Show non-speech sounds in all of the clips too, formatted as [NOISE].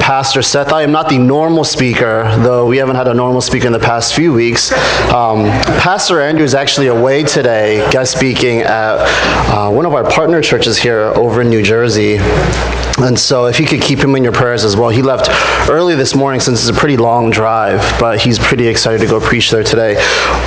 Pastor Seth. I am not the normal speaker, though we haven't had a normal speaker in the past few weeks. Um, Pastor Andrew is actually away today, guest speaking at uh, one of our partner churches here over in New Jersey. And so, if you could keep him in your prayers as well. He left early this morning since it's a pretty long drive, but he's pretty excited to go preach there today.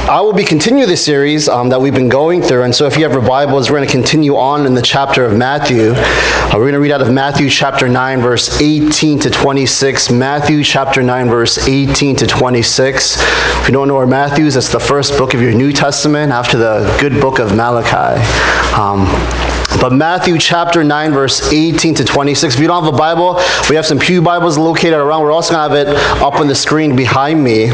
I will be continuing this series um, that we've been going through. And so, if you have your Bibles, we're going to continue on in the chapter of Matthew. Uh, we're going to read out of Matthew chapter 9, verse 18 to 26. Matthew chapter 9, verse 18 to 26. If you don't know where Matthew is, it's the first book of your New Testament after the good book of Malachi. Um, but Matthew chapter 9, verse 18 to 26. If you don't have a Bible, we have some Pew Bibles located around. We're also going to have it up on the screen behind me.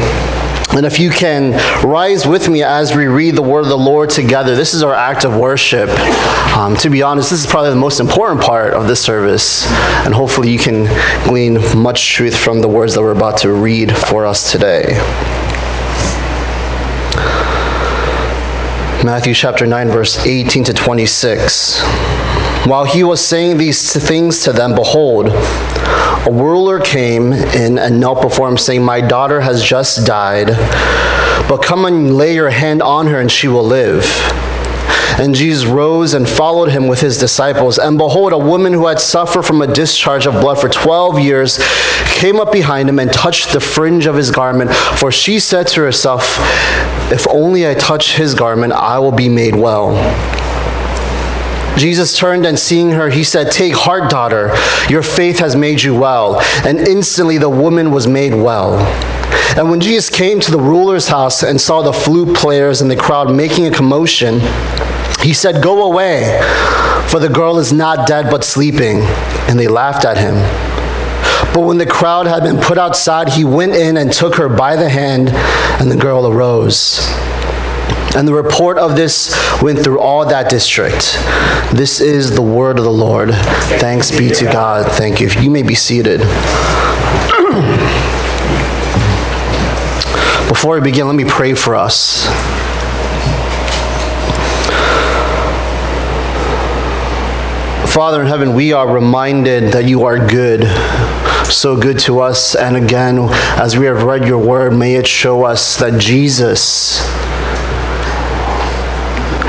And if you can rise with me as we read the word of the Lord together, this is our act of worship. Um, to be honest, this is probably the most important part of this service. And hopefully, you can glean much truth from the words that we're about to read for us today. Matthew chapter 9, verse 18 to 26. While he was saying these things to them, behold, a ruler came in and knelt before him, saying, My daughter has just died, but come and lay your hand on her, and she will live. And Jesus rose and followed him with his disciples. And behold, a woman who had suffered from a discharge of blood for 12 years came up behind him and touched the fringe of his garment. For she said to herself, If only I touch his garment, I will be made well. Jesus turned and seeing her, he said, Take heart, daughter, your faith has made you well. And instantly the woman was made well. And when Jesus came to the ruler's house and saw the flute players and the crowd making a commotion, he said, Go away, for the girl is not dead but sleeping. And they laughed at him. But when the crowd had been put outside, he went in and took her by the hand, and the girl arose. And the report of this went through all that district. This is the word of the Lord. Thanks be to God. Thank you. You may be seated. [CLEARS THROAT] Before we begin, let me pray for us. Father in heaven, we are reminded that you are good, so good to us. And again, as we have read your word, may it show us that Jesus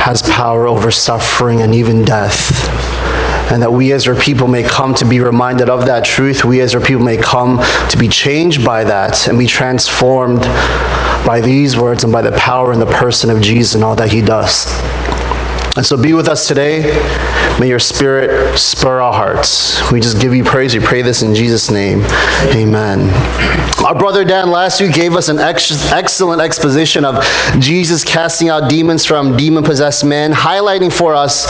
has power over suffering and even death. And that we as your people may come to be reminded of that truth. We as your people may come to be changed by that and be transformed by these words and by the power and the person of Jesus and all that he does. And so be with us today. May your spirit spur our hearts. We just give you praise. We pray this in Jesus' name. Amen. Our brother Dan last week gave us an ex- excellent exposition of Jesus casting out demons from demon possessed men, highlighting for us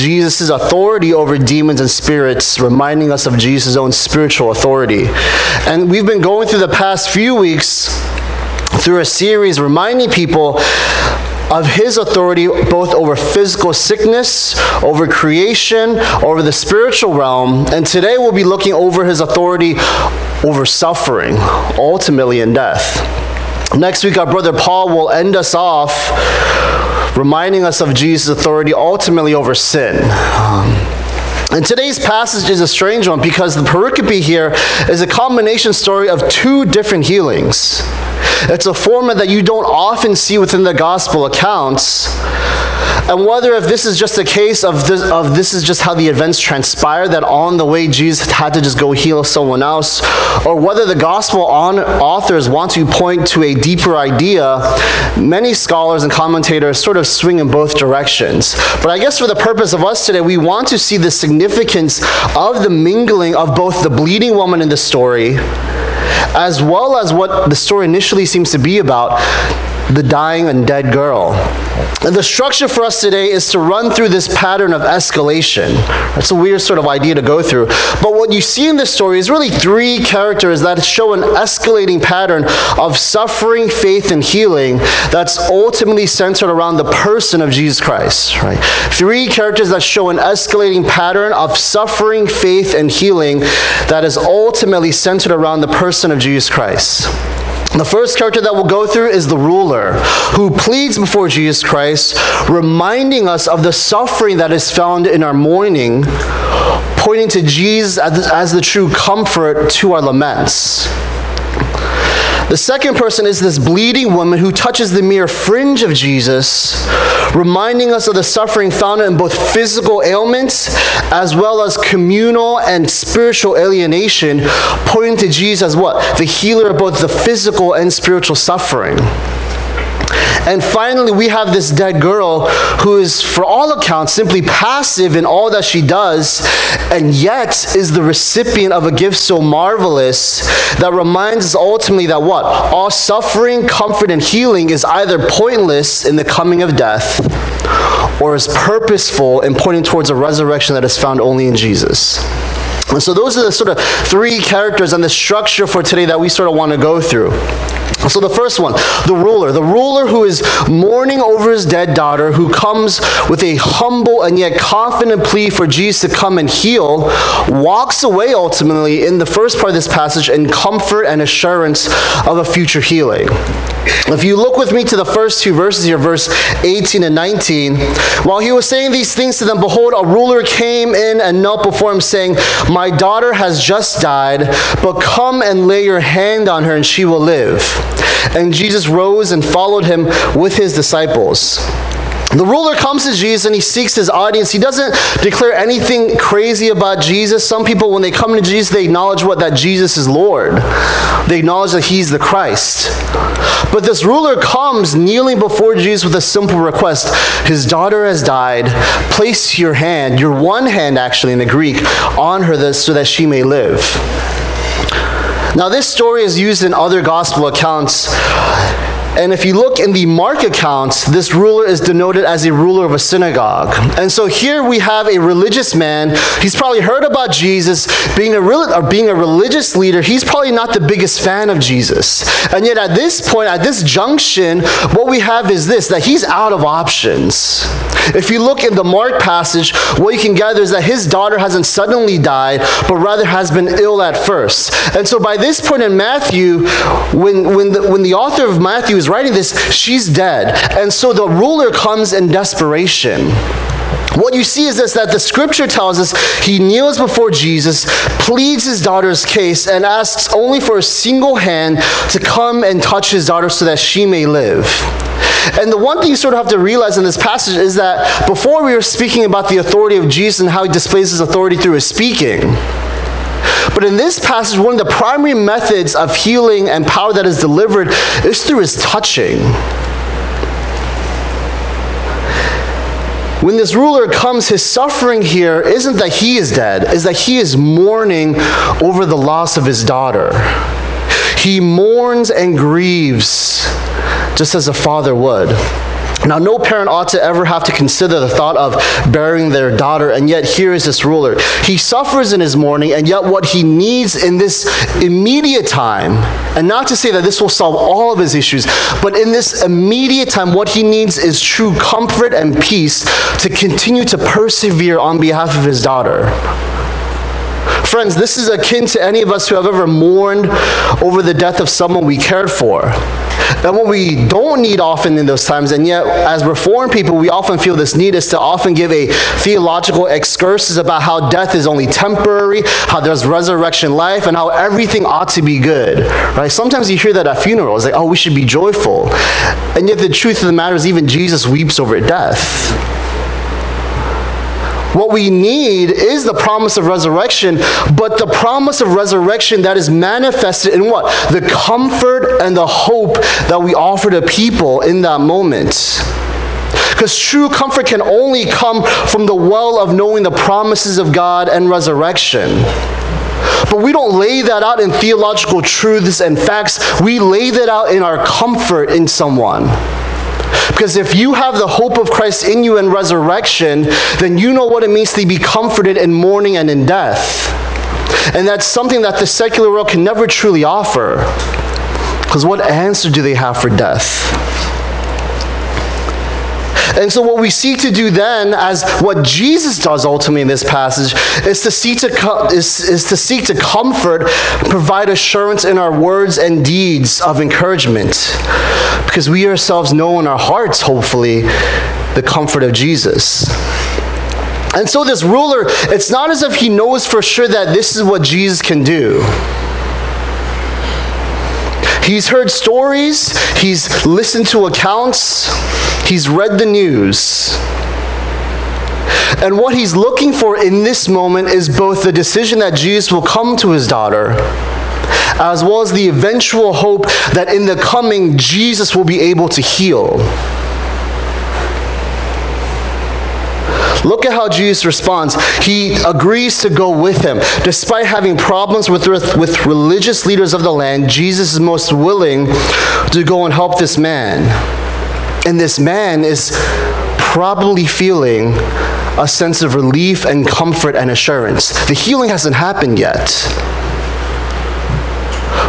Jesus' authority over demons and spirits, reminding us of Jesus' own spiritual authority. And we've been going through the past few weeks through a series reminding people of his authority both over physical sickness, over creation, over the spiritual realm. And today we'll be looking over his authority over suffering, ultimately in death. Next week, our brother Paul will end us off reminding us of Jesus' authority ultimately over sin. Um, and today's passage is a strange one because the pericope here is a combination story of two different healings. It's a format that you don't often see within the gospel accounts. And whether if this is just a case of this, of this is just how the events transpire, that on the way Jesus had to just go heal someone else, or whether the gospel authors want to point to a deeper idea, many scholars and commentators sort of swing in both directions. But I guess for the purpose of us today, we want to see the significance of the mingling of both the bleeding woman in the story as well as what the story initially seems to be about the dying and dead girl. And the structure for us today is to run through this pattern of escalation. That's a weird sort of idea to go through. But what you see in this story is really three characters that show an escalating pattern of suffering, faith, and healing that's ultimately centered around the person of Jesus Christ. Right? Three characters that show an escalating pattern of suffering, faith, and healing that is ultimately centered around the person of Jesus Christ. The first character that we'll go through is the ruler, who pleads before Jesus Christ, reminding us of the suffering that is found in our mourning, pointing to Jesus as the, as the true comfort to our laments. The second person is this bleeding woman who touches the mere fringe of Jesus, reminding us of the suffering found in both physical ailments as well as communal and spiritual alienation, pointing to Jesus as what? The healer of both the physical and spiritual suffering. And finally, we have this dead girl who is, for all accounts, simply passive in all that she does, and yet is the recipient of a gift so marvelous that reminds us ultimately that what? All suffering, comfort, and healing is either pointless in the coming of death or is purposeful in pointing towards a resurrection that is found only in Jesus. And so those are the sort of three characters and the structure for today that we sort of want to go through. So the first one, the ruler. The ruler who is mourning over his dead daughter, who comes with a humble and yet confident plea for Jesus to come and heal, walks away ultimately in the first part of this passage in comfort and assurance of a future healing. If you look with me to the first two verses here, verse 18 and 19, while he was saying these things to them, behold, a ruler came in and knelt before him, saying, My daughter has just died, but come and lay your hand on her, and she will live. And Jesus rose and followed him with his disciples. The ruler comes to Jesus and he seeks his audience. He doesn't declare anything crazy about Jesus. Some people, when they come to Jesus, they acknowledge what that Jesus is Lord. They acknowledge that he's the Christ. But this ruler comes kneeling before Jesus with a simple request. His daughter has died. Place your hand, your one hand actually in the Greek, on her this, so that she may live. Now, this story is used in other gospel accounts and if you look in the Mark accounts, this ruler is denoted as a ruler of a synagogue. And so here we have a religious man. He's probably heard about Jesus being a, or being a religious leader. He's probably not the biggest fan of Jesus. And yet at this point, at this junction, what we have is this, that he's out of options. If you look in the Mark passage, what you can gather is that his daughter hasn't suddenly died, but rather has been ill at first. And so by this point in Matthew, when, when, the, when the author of Matthew is writing this, she's dead. And so the ruler comes in desperation. What you see is this that the scripture tells us he kneels before Jesus, pleads his daughter's case, and asks only for a single hand to come and touch his daughter so that she may live. And the one thing you sort of have to realize in this passage is that before we were speaking about the authority of Jesus and how he displays his authority through his speaking. But in this passage, one of the primary methods of healing and power that is delivered is through his touching. When this ruler comes, his suffering here isn't that he is dead, is that he is mourning over the loss of his daughter. He mourns and grieves just as a father would. Now, no parent ought to ever have to consider the thought of burying their daughter, and yet here is this ruler. He suffers in his mourning, and yet what he needs in this immediate time, and not to say that this will solve all of his issues, but in this immediate time, what he needs is true comfort and peace to continue to persevere on behalf of his daughter. Friends, this is akin to any of us who have ever mourned over the death of someone we cared for. And what we don't need often in those times, and yet as Reformed people, we often feel this need is to often give a theological excursus about how death is only temporary, how there's resurrection life, and how everything ought to be good. Right? Sometimes you hear that at funerals, like, oh, we should be joyful. And yet the truth of the matter is even Jesus weeps over death. What we need is the promise of resurrection, but the promise of resurrection that is manifested in what? The comfort and the hope that we offer to people in that moment. Because true comfort can only come from the well of knowing the promises of God and resurrection. But we don't lay that out in theological truths and facts. We lay that out in our comfort in someone. Because if you have the hope of Christ in you and resurrection, then you know what it means to be comforted in mourning and in death. And that's something that the secular world can never truly offer. Because what answer do they have for death? And so, what we seek to do then, as what Jesus does ultimately in this passage, is to seek to, is, is to, seek to comfort, provide assurance in our words and deeds of encouragement. Because we ourselves know in our hearts, hopefully, the comfort of Jesus. And so, this ruler, it's not as if he knows for sure that this is what Jesus can do. He's heard stories, he's listened to accounts, he's read the news. And what he's looking for in this moment is both the decision that Jesus will come to his daughter, as well as the eventual hope that in the coming, Jesus will be able to heal. Look at how Jesus responds. He agrees to go with him. Despite having problems with, with religious leaders of the land, Jesus is most willing to go and help this man. And this man is probably feeling a sense of relief and comfort and assurance. The healing hasn't happened yet.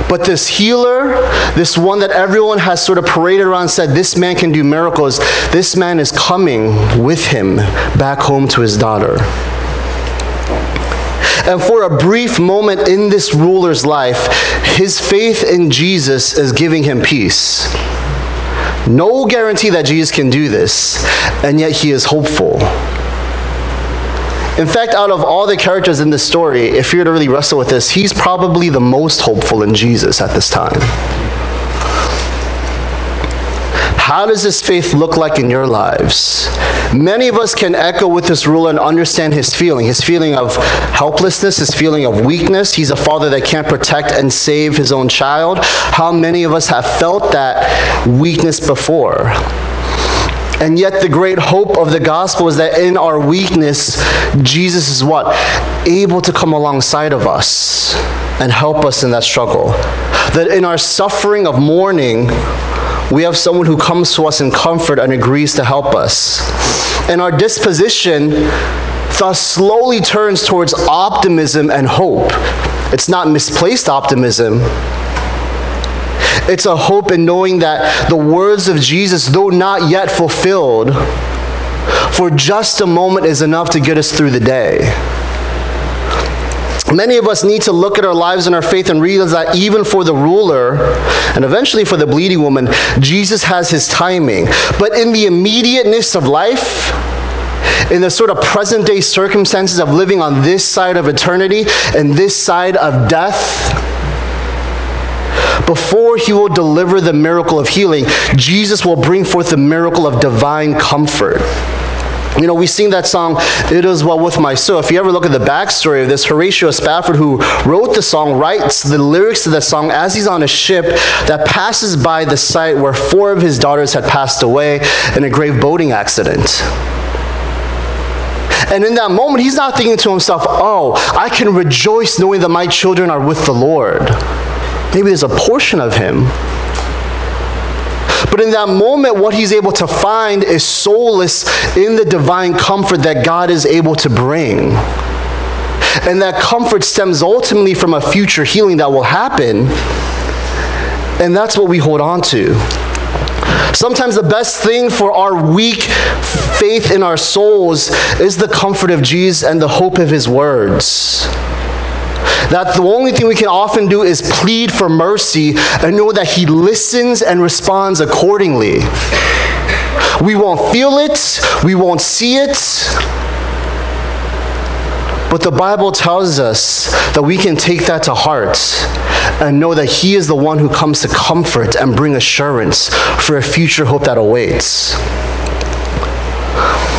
But this healer, this one that everyone has sort of paraded around said, this man can do miracles, this man is coming with him back home to his daughter. And for a brief moment in this ruler's life, his faith in Jesus is giving him peace. No guarantee that Jesus can do this, and yet he is hopeful. In fact, out of all the characters in this story, if you were to really wrestle with this, he's probably the most hopeful in Jesus at this time. How does this faith look like in your lives? Many of us can echo with this ruler and understand his feeling his feeling of helplessness, his feeling of weakness. He's a father that can't protect and save his own child. How many of us have felt that weakness before? And yet, the great hope of the gospel is that in our weakness, Jesus is what? Able to come alongside of us and help us in that struggle. That in our suffering of mourning, we have someone who comes to us in comfort and agrees to help us. And our disposition thus slowly turns towards optimism and hope. It's not misplaced optimism, it's a hope in knowing that the words of Jesus, though not yet fulfilled, for just a moment is enough to get us through the day. Many of us need to look at our lives and our faith and realize that even for the ruler and eventually for the bleeding woman, Jesus has his timing. But in the immediateness of life, in the sort of present day circumstances of living on this side of eternity and this side of death, before he will deliver the miracle of healing, Jesus will bring forth the miracle of divine comfort. You know, we sing that song, It Is Well With My Soul. If you ever look at the backstory of this, Horatio Spafford, who wrote the song, writes the lyrics to the song as he's on a ship that passes by the site where four of his daughters had passed away in a grave boating accident. And in that moment, he's not thinking to himself, oh, I can rejoice knowing that my children are with the Lord. Maybe there's a portion of him. But in that moment, what he's able to find is solace in the divine comfort that God is able to bring. And that comfort stems ultimately from a future healing that will happen. And that's what we hold on to. Sometimes the best thing for our weak faith in our souls is the comfort of Jesus and the hope of his words. That the only thing we can often do is plead for mercy and know that He listens and responds accordingly. We won't feel it, we won't see it. But the Bible tells us that we can take that to heart and know that He is the one who comes to comfort and bring assurance for a future hope that awaits.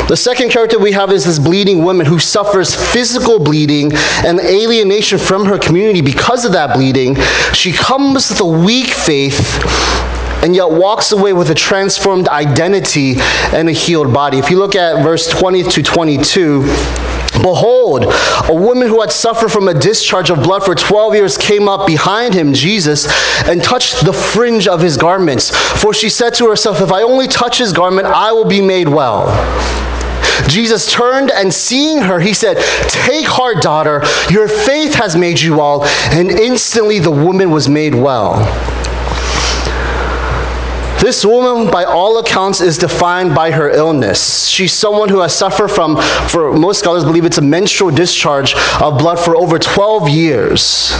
The second character we have is this bleeding woman who suffers physical bleeding and alienation from her community because of that bleeding. She comes with a weak faith and yet walks away with a transformed identity and a healed body. If you look at verse 20 to 22, Behold, a woman who had suffered from a discharge of blood for 12 years came up behind him, Jesus, and touched the fringe of his garments. For she said to herself, If I only touch his garment, I will be made well. Jesus turned and seeing her, he said, Take heart, daughter, your faith has made you well. And instantly the woman was made well. This woman, by all accounts, is defined by her illness. She's someone who has suffered from, for most scholars believe it's a menstrual discharge of blood for over 12 years.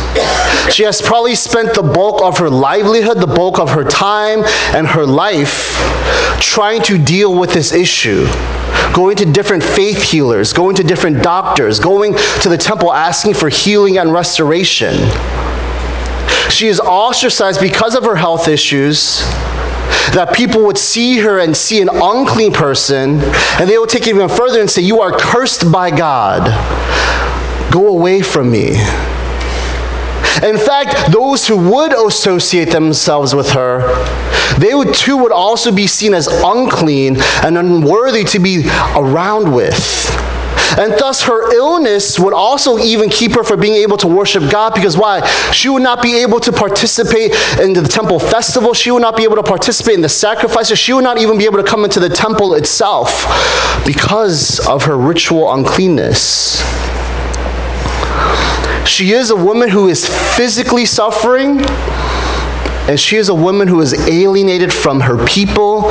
She has probably spent the bulk of her livelihood, the bulk of her time, and her life trying to deal with this issue going to different faith healers, going to different doctors, going to the temple asking for healing and restoration. She is ostracized because of her health issues. That people would see her and see an unclean person, and they would take it even further and say, You are cursed by God. Go away from me. In fact, those who would associate themselves with her, they would too would also be seen as unclean and unworthy to be around with. And thus, her illness would also even keep her from being able to worship God because why? She would not be able to participate in the temple festival. She would not be able to participate in the sacrifices. She would not even be able to come into the temple itself because of her ritual uncleanness. She is a woman who is physically suffering, and she is a woman who is alienated from her people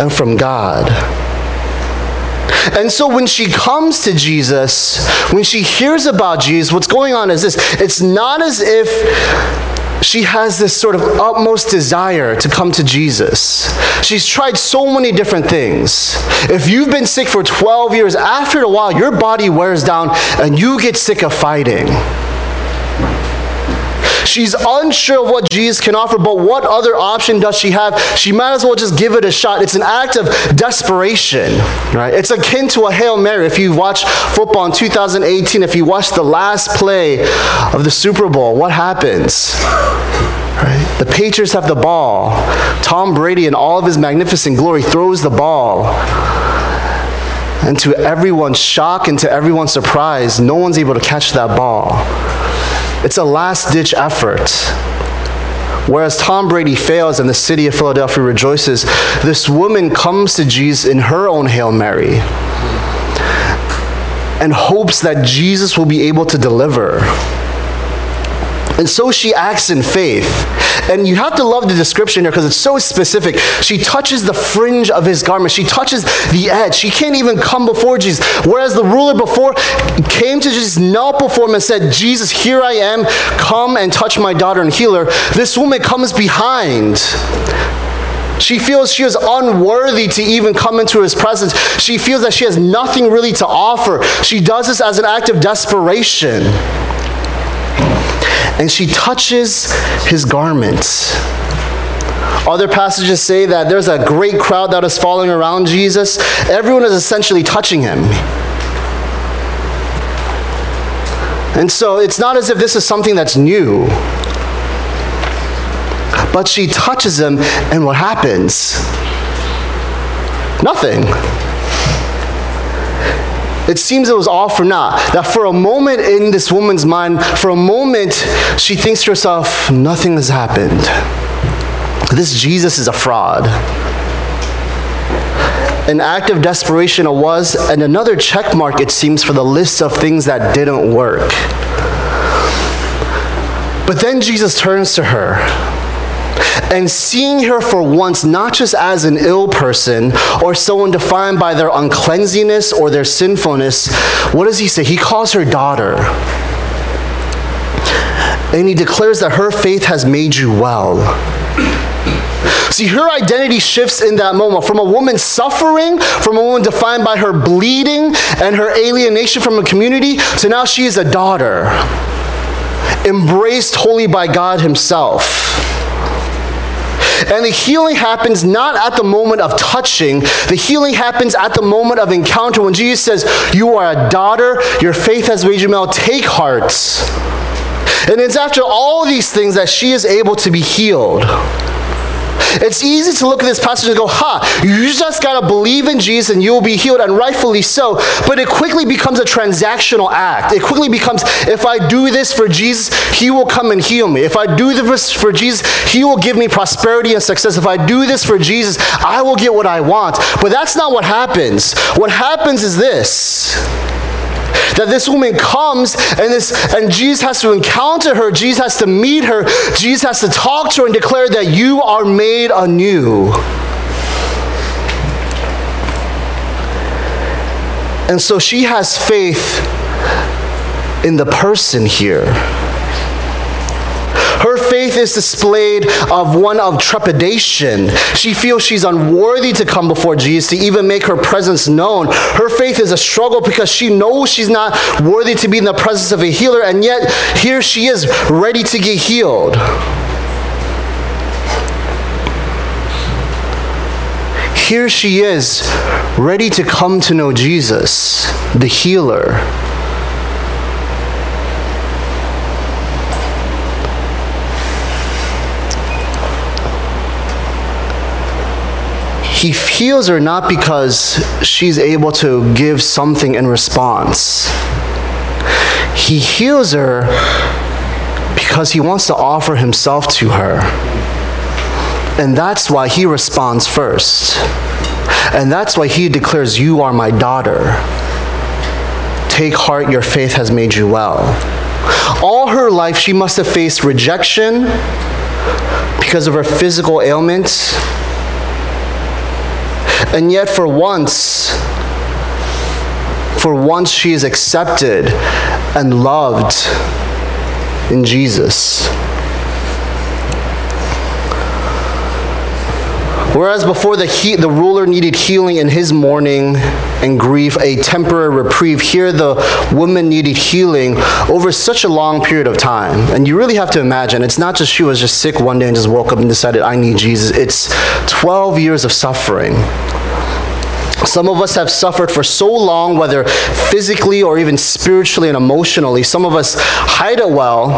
and from God. And so when she comes to Jesus, when she hears about Jesus, what's going on is this it's not as if she has this sort of utmost desire to come to Jesus. She's tried so many different things. If you've been sick for 12 years, after a while, your body wears down and you get sick of fighting. She's unsure of what Jesus can offer, but what other option does she have? She might as well just give it a shot. It's an act of desperation, right? It's akin to a Hail Mary. If you watch football in 2018, if you watch the last play of the Super Bowl, what happens? Right? The Patriots have the ball. Tom Brady, in all of his magnificent glory, throws the ball. And to everyone's shock and to everyone's surprise, no one's able to catch that ball. It's a last ditch effort. Whereas Tom Brady fails and the city of Philadelphia rejoices, this woman comes to Jesus in her own Hail Mary and hopes that Jesus will be able to deliver. And so she acts in faith. And you have to love the description here because it's so specific. She touches the fringe of his garment, she touches the edge. She can't even come before Jesus. Whereas the ruler before came to Jesus, knelt before him, and said, Jesus, here I am. Come and touch my daughter and heal her. This woman comes behind. She feels she is unworthy to even come into his presence. She feels that she has nothing really to offer. She does this as an act of desperation and she touches his garments. Other passages say that there's a great crowd that is following around Jesus. Everyone is essentially touching him. And so it's not as if this is something that's new. But she touches him, and what happens? Nothing it seems it was all for naught. That for a moment in this woman's mind, for a moment, she thinks to herself, nothing has happened. This Jesus is a fraud. An act of desperation it was, and another check mark, it seems, for the list of things that didn't work. But then Jesus turns to her and seeing her for once not just as an ill person or someone defined by their uncleanliness or their sinfulness, what does he say? He calls her daughter. And he declares that her faith has made you well. See, her identity shifts in that moment from a woman suffering, from a woman defined by her bleeding and her alienation from a community, to now she is a daughter, embraced wholly by God Himself. And the healing happens not at the moment of touching, the healing happens at the moment of encounter when Jesus says, You are a daughter, your faith has made you well, take heart. And it's after all these things that she is able to be healed. It's easy to look at this passage and go, ha, you just got to believe in Jesus and you will be healed, and rightfully so. But it quickly becomes a transactional act. It quickly becomes, if I do this for Jesus, he will come and heal me. If I do this for Jesus, he will give me prosperity and success. If I do this for Jesus, I will get what I want. But that's not what happens. What happens is this That this woman comes and this and Jesus has to encounter her, Jesus has to meet her, Jesus has to talk to her and declare that you are made anew. And so she has faith in the person here. Faith is displayed of one of trepidation. She feels she's unworthy to come before Jesus, to even make her presence known. Her faith is a struggle because she knows she's not worthy to be in the presence of a healer, and yet here she is ready to get healed. Here she is, ready to come to know Jesus, the healer. He heals her not because she's able to give something in response. He heals her because he wants to offer himself to her. And that's why he responds first. And that's why he declares, You are my daughter. Take heart, your faith has made you well. All her life, she must have faced rejection because of her physical ailments and yet, for once, for once, she is accepted and loved in Jesus. Whereas before the, he, the ruler needed healing in his mourning and grief, a temporary reprieve, here the woman needed healing over such a long period of time. And you really have to imagine, it's not just she was just sick one day and just woke up and decided, I need Jesus. It's 12 years of suffering. Some of us have suffered for so long, whether physically or even spiritually and emotionally. Some of us hide it well.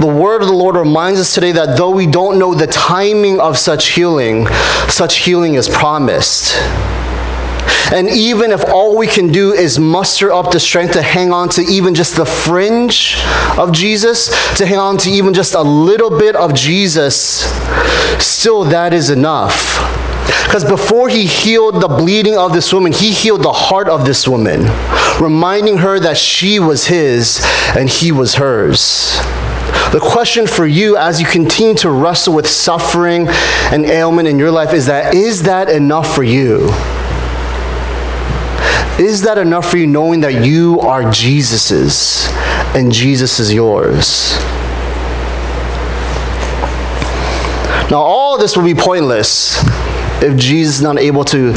The word of the Lord reminds us today that though we don't know the timing of such healing, such healing is promised. And even if all we can do is muster up the strength to hang on to even just the fringe of Jesus, to hang on to even just a little bit of Jesus, still that is enough. Because before he healed the bleeding of this woman, he healed the heart of this woman, reminding her that she was his and he was hers. The question for you as you continue to wrestle with suffering and ailment in your life is that is that enough for you? Is that enough for you knowing that you are Jesus's and Jesus is yours? Now, all this will be pointless if Jesus is not able to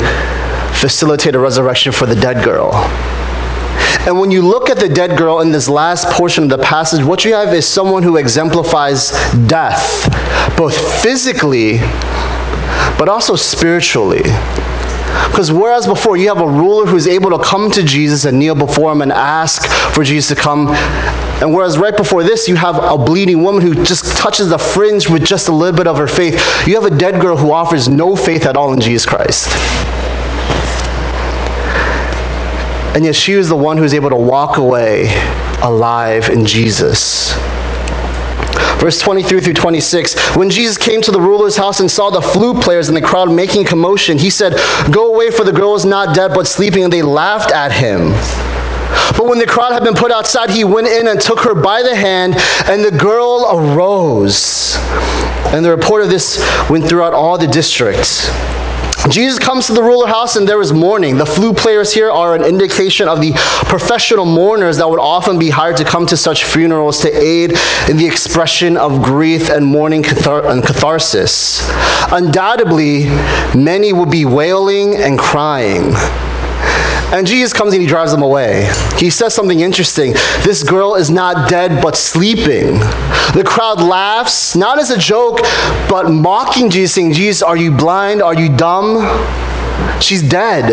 facilitate a resurrection for the dead girl. And when you look at the dead girl in this last portion of the passage, what you have is someone who exemplifies death, both physically but also spiritually. Because whereas before you have a ruler who's able to come to Jesus and kneel before him and ask for Jesus to come, and whereas right before this you have a bleeding woman who just touches the fringe with just a little bit of her faith, you have a dead girl who offers no faith at all in Jesus Christ. And yet she was the one who's able to walk away alive in Jesus. Verse 23 through 26. When Jesus came to the ruler's house and saw the flute players and the crowd making commotion, he said, Go away, for the girl is not dead but sleeping. And they laughed at him. But when the crowd had been put outside, he went in and took her by the hand, and the girl arose. And the report of this went throughout all the districts. Jesus comes to the ruler house and there is mourning. The flute players here are an indication of the professional mourners that would often be hired to come to such funerals to aid in the expression of grief and mourning and catharsis. Undoubtedly, many would be wailing and crying. And Jesus comes and he drives them away. He says something interesting. This girl is not dead, but sleeping. The crowd laughs, not as a joke, but mocking Jesus, saying, Jesus, are you blind? Are you dumb? She's dead.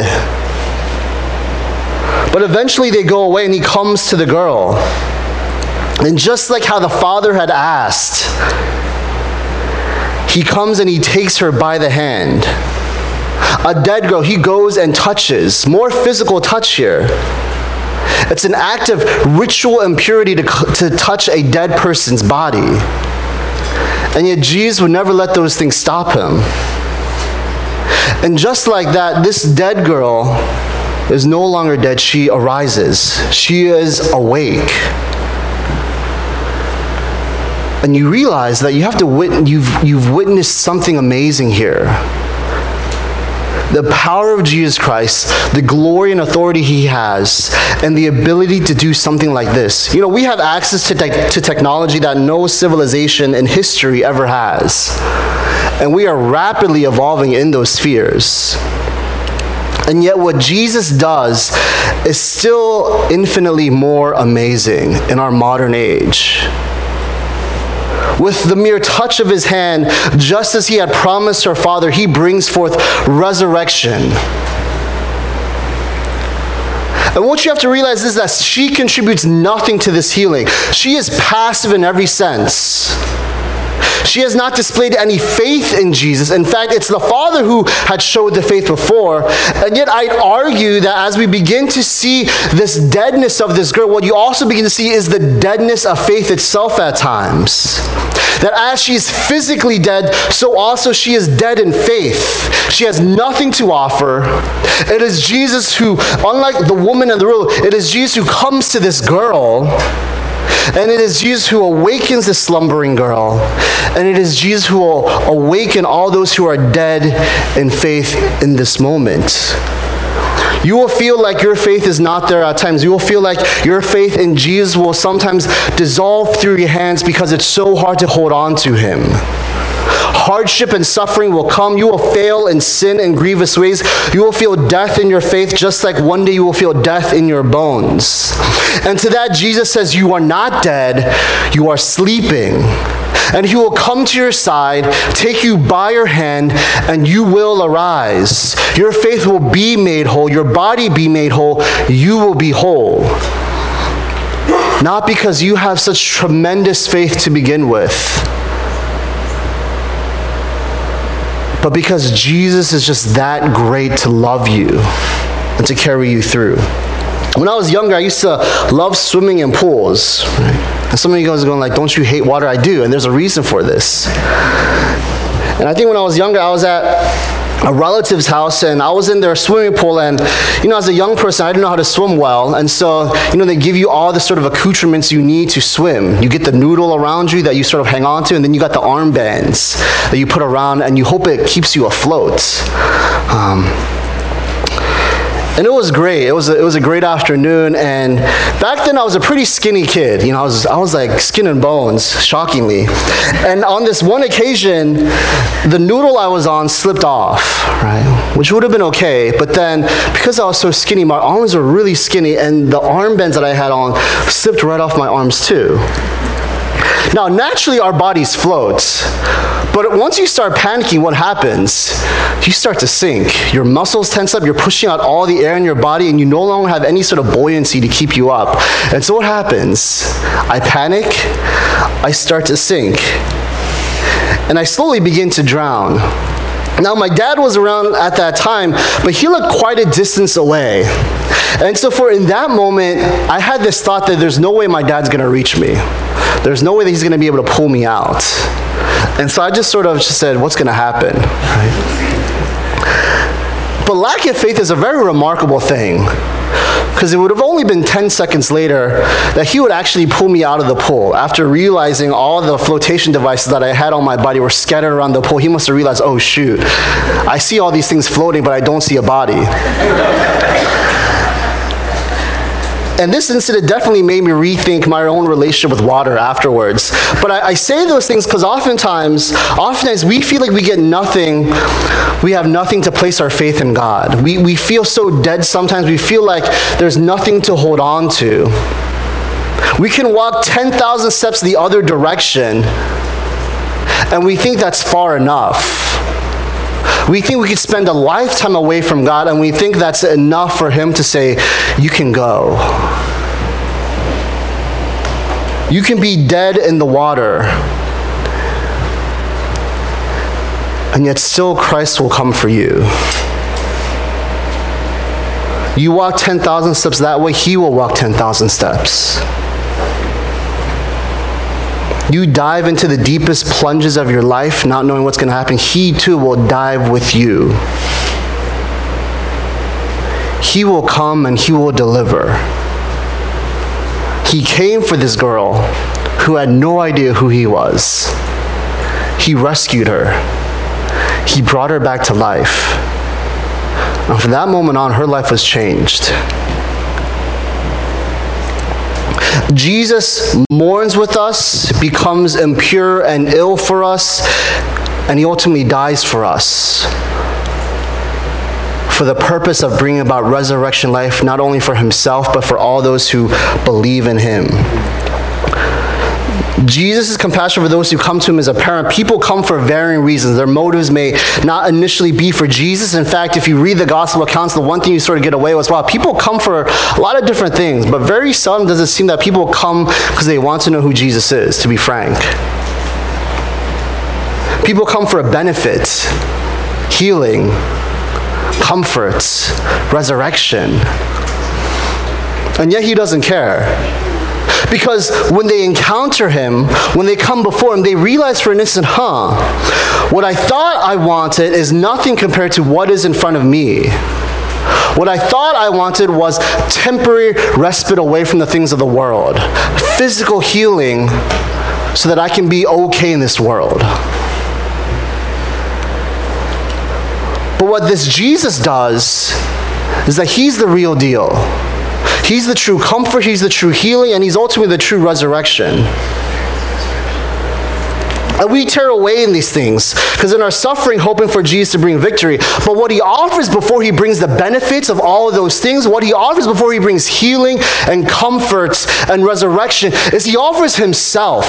But eventually they go away and he comes to the girl. And just like how the father had asked, he comes and he takes her by the hand a dead girl, he goes and touches. More physical touch here. It's an act of ritual impurity to, to touch a dead person's body. And yet Jesus would never let those things stop him. And just like that, this dead girl is no longer dead, she arises. She is awake. And you realize that you have to wit- you've, you've witnessed something amazing here the power of Jesus Christ, the glory and authority he has, and the ability to do something like this. You know, we have access to, te- to technology that no civilization in history ever has. And we are rapidly evolving in those spheres. And yet, what Jesus does is still infinitely more amazing in our modern age with the mere touch of his hand, just as he had promised her father, he brings forth resurrection. And what you have to realize is that she contributes nothing to this healing. She is passive in every sense. She has not displayed any faith in Jesus. In fact, it's the Father who had showed the faith before. And yet, I'd argue that as we begin to see this deadness of this girl, what you also begin to see is the deadness of faith itself at times. That as she is physically dead, so also she is dead in faith. She has nothing to offer. It is Jesus who, unlike the woman in the room, it is Jesus who comes to this girl and it is Jesus who awakens the slumbering girl. And it is Jesus who will awaken all those who are dead in faith in this moment. You will feel like your faith is not there at times. You will feel like your faith in Jesus will sometimes dissolve through your hands because it's so hard to hold on to Him. Hardship and suffering will come. You will fail in sin in grievous ways. You will feel death in your faith, just like one day you will feel death in your bones. And to that, Jesus says, You are not dead, you are sleeping. And he will come to your side, take you by your hand, and you will arise. Your faith will be made whole, your body be made whole, you will be whole. Not because you have such tremendous faith to begin with but because Jesus is just that great to love you and to carry you through. When I was younger, I used to love swimming in pools. And some of you guys are going like, don't you hate water? I do, and there's a reason for this. And I think when I was younger, I was at a relative's house and I was in their swimming pool and you know as a young person I didn't know how to swim well and so you know they give you all the sort of accoutrements you need to swim. You get the noodle around you that you sort of hang on to and then you got the armbands that you put around and you hope it keeps you afloat. Um, and it was great. It was a, it was a great afternoon. And back then, I was a pretty skinny kid. You know, I was I was like skin and bones, shockingly. And on this one occasion, the noodle I was on slipped off, right? Which would have been okay, but then because I was so skinny, my arms were really skinny, and the armbands that I had on slipped right off my arms too. Now, naturally, our bodies float. But once you start panicking, what happens? You start to sink. Your muscles tense up, you're pushing out all the air in your body, and you no longer have any sort of buoyancy to keep you up. And so, what happens? I panic, I start to sink, and I slowly begin to drown. Now, my dad was around at that time, but he looked quite a distance away. And so, for in that moment, I had this thought that there's no way my dad's gonna reach me. There's no way that he's going to be able to pull me out. And so I just sort of just said, what's going to happen? Right? But lack of faith is a very remarkable thing. Because it would have only been 10 seconds later that he would actually pull me out of the pool. After realizing all the flotation devices that I had on my body were scattered around the pool, he must have realized, oh shoot, I see all these things floating, but I don't see a body. And this incident definitely made me rethink my own relationship with water afterwards. But I, I say those things because oftentimes, oftentimes we feel like we get nothing, we have nothing to place our faith in God. We, we feel so dead sometimes, we feel like there's nothing to hold on to. We can walk 10,000 steps the other direction, and we think that's far enough. We think we could spend a lifetime away from God, and we think that's enough for Him to say, You can go. You can be dead in the water. And yet, still, Christ will come for you. You walk 10,000 steps that way, He will walk 10,000 steps. You dive into the deepest plunges of your life, not knowing what's going to happen, He too will dive with you. he will come and he will deliver. He came for this girl who had no idea who he was. He rescued her. He brought her back to life. And from that moment on, her life was changed. Jesus mourns with us, becomes impure and ill for us, and he ultimately dies for us for the purpose of bringing about resurrection life, not only for himself, but for all those who believe in him. Jesus' compassion for those who come to him is apparent. People come for varying reasons. Their motives may not initially be for Jesus. In fact, if you read the gospel accounts, the one thing you sort of get away with, is wow, people come for a lot of different things, but very seldom does it seem that people come because they want to know who Jesus is, to be frank. People come for a benefit, healing, comforts, resurrection. And yet he doesn't care. Because when they encounter him, when they come before him, they realize for an instant, huh, what I thought I wanted is nothing compared to what is in front of me. What I thought I wanted was temporary respite away from the things of the world, physical healing so that I can be okay in this world. But what this Jesus does is that he's the real deal. He's the true comfort, he's the true healing, and he's ultimately the true resurrection. And we tear away in these things because in our suffering, hoping for Jesus to bring victory. But what he offers before he brings the benefits of all of those things, what he offers before he brings healing and comforts and resurrection, is he offers himself.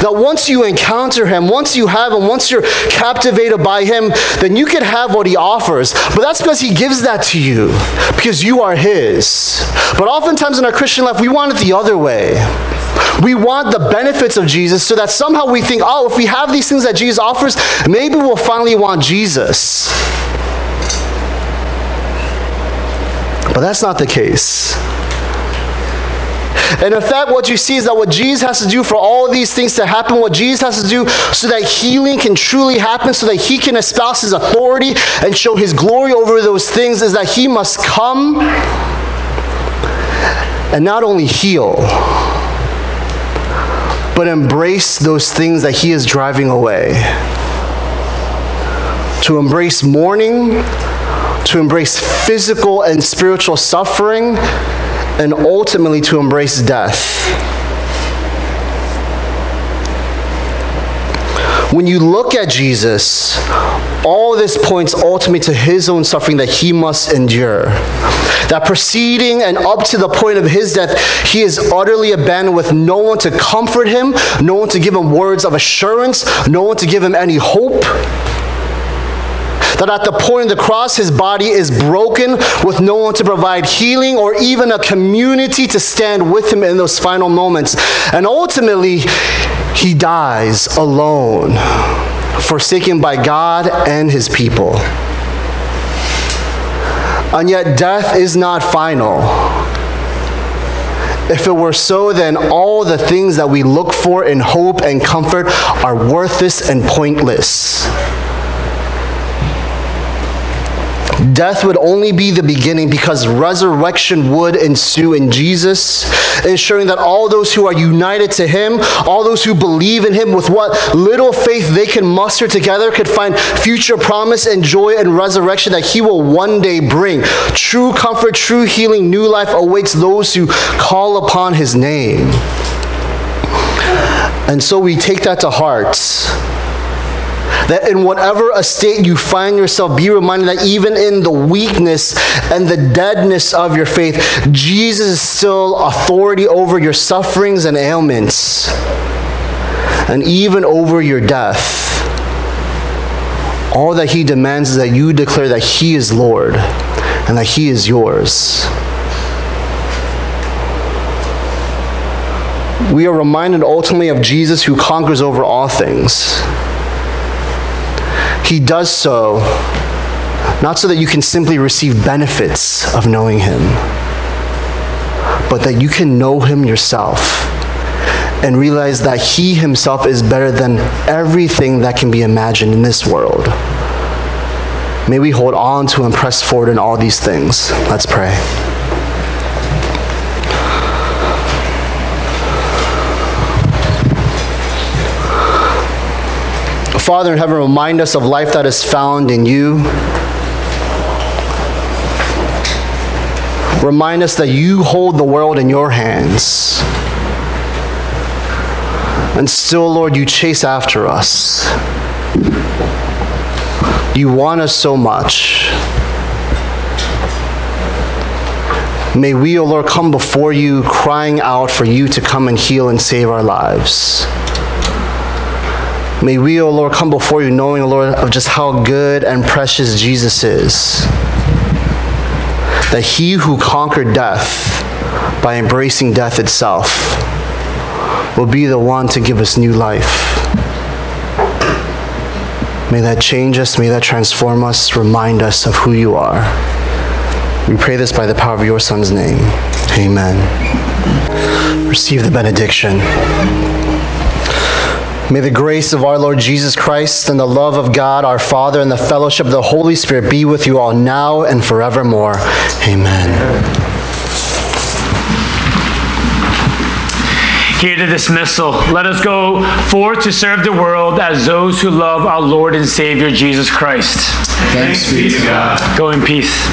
That once you encounter him, once you have him, once you're captivated by him, then you can have what he offers. But that's because he gives that to you, because you are his. But oftentimes in our Christian life, we want it the other way. We want the benefits of Jesus so that somehow we think, oh, if we have these things that Jesus offers, maybe we'll finally want Jesus. But that's not the case. And in fact, what you see is that what Jesus has to do for all these things to happen, what Jesus has to do so that healing can truly happen, so that he can espouse his authority and show his glory over those things, is that he must come and not only heal but embrace those things that He is driving away. To embrace mourning, to embrace physical and spiritual suffering, and ultimately to embrace death. When you look at Jesus, all this points ultimately to his own suffering that he must endure. That proceeding and up to the point of his death, he is utterly abandoned with no one to comfort him, no one to give him words of assurance, no one to give him any hope that at the point of the cross, his body is broken with no one to provide healing or even a community to stand with him in those final moments. And ultimately, he dies alone, forsaken by God and his people. And yet, death is not final. If it were so, then all the things that we look for in hope and comfort are worthless and pointless. Death would only be the beginning because resurrection would ensue in Jesus, ensuring that all those who are united to Him, all those who believe in Him with what little faith they can muster together, could find future promise and joy and resurrection that He will one day bring. True comfort, true healing, new life awaits those who call upon His name. And so we take that to heart that in whatever estate you find yourself, be reminded that even in the weakness and the deadness of your faith, Jesus is still authority over your sufferings and ailments, and even over your death. All that he demands is that you declare that he is Lord and that he is yours. We are reminded ultimately of Jesus who conquers over all things. He does so not so that you can simply receive benefits of knowing Him, but that you can know Him yourself and realize that He Himself is better than everything that can be imagined in this world. May we hold on to and press forward in all these things. Let's pray. Father in heaven, remind us of life that is found in you. Remind us that you hold the world in your hands. And still, Lord, you chase after us. You want us so much. May we, O oh Lord, come before you crying out for you to come and heal and save our lives. May we, O oh Lord, come before you knowing, O Lord, of just how good and precious Jesus is. That he who conquered death by embracing death itself will be the one to give us new life. May that change us, may that transform us, remind us of who you are. We pray this by the power of your Son's name. Amen. Receive the benediction. May the grace of our Lord Jesus Christ and the love of God our Father and the fellowship of the Holy Spirit be with you all now and forevermore. Amen. Hear the dismissal. Let us go forth to serve the world as those who love our Lord and Savior Jesus Christ. Thanks be to God. Go in peace.